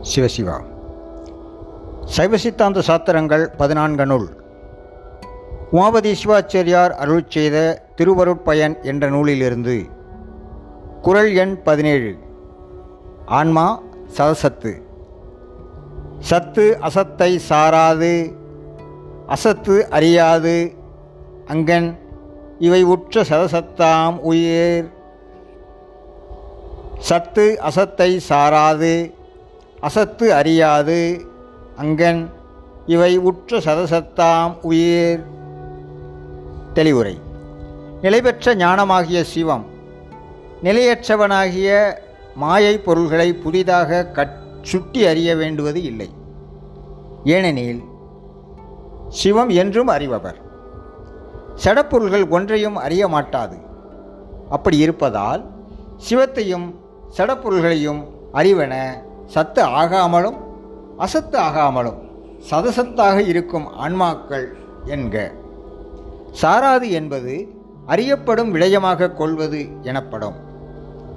சிவசிவா. சைவ சித்தாந்த சாத்திரங்கள் பதினான்கு நூல். உமாபதி சிவாச்சாரியார் அருள் செய்த திருவருட்பயன் என்ற நூலிலிருந்து. குறள் எண் பதினேழு. ஆன்மா சதசத்து. சத்து அசத்தை சாராது அசத்து அறியாது அங்கன் இவை உற்ற சதசத்தாம் உயிர். சத்து அசத்தை சாராது அசத்து அறியாது அங்கன் இவை உற்ற சதசத்தாம் உயிர். தெளிவுரை. நிலைபெற்ற ஞானமாகிய சிவம் நிலையற்றவனாகிய மாயை பொருள்களை புதிதாக கட் சுட்டி அறிய வேண்டுவது இல்லை. ஏனெனில் சிவம் என்றும் அறிபவர். சடப்பொருள்கள் ஒன்றையும் அறிய மாட்டாது. அப்படி இருப்பதால் சிவத்தையும் சடப்பொருள்களையும் அறிவன சத்து ஆகாமலும் அசத்து ஆகாமலும் சதசத்தாக இருக்கும் ஆன்மாக்கள் என்க. சாராது என்பது அறியப்படும் விடயமாக கொள்வது எனப்படும்.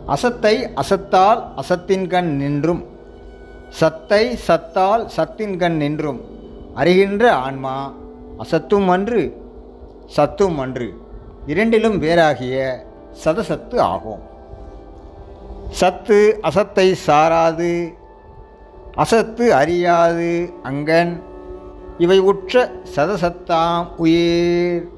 அசத்தை அசத்தால் அசத்தின்கண் நின்றும். சத்தை சத்தால் சத்தின்கண் நின்றும். அறிகின்ற ஆன்மா அசத்தும் அன்று சத்தும் அன்று. இரண்டிலும் வேறாகிய சதசத்து ஆகும். சத்து அசத்தை சாராது அசத்து அறியாது அங்கன் இவை உற்ற சதசத்தாம் உயிர்.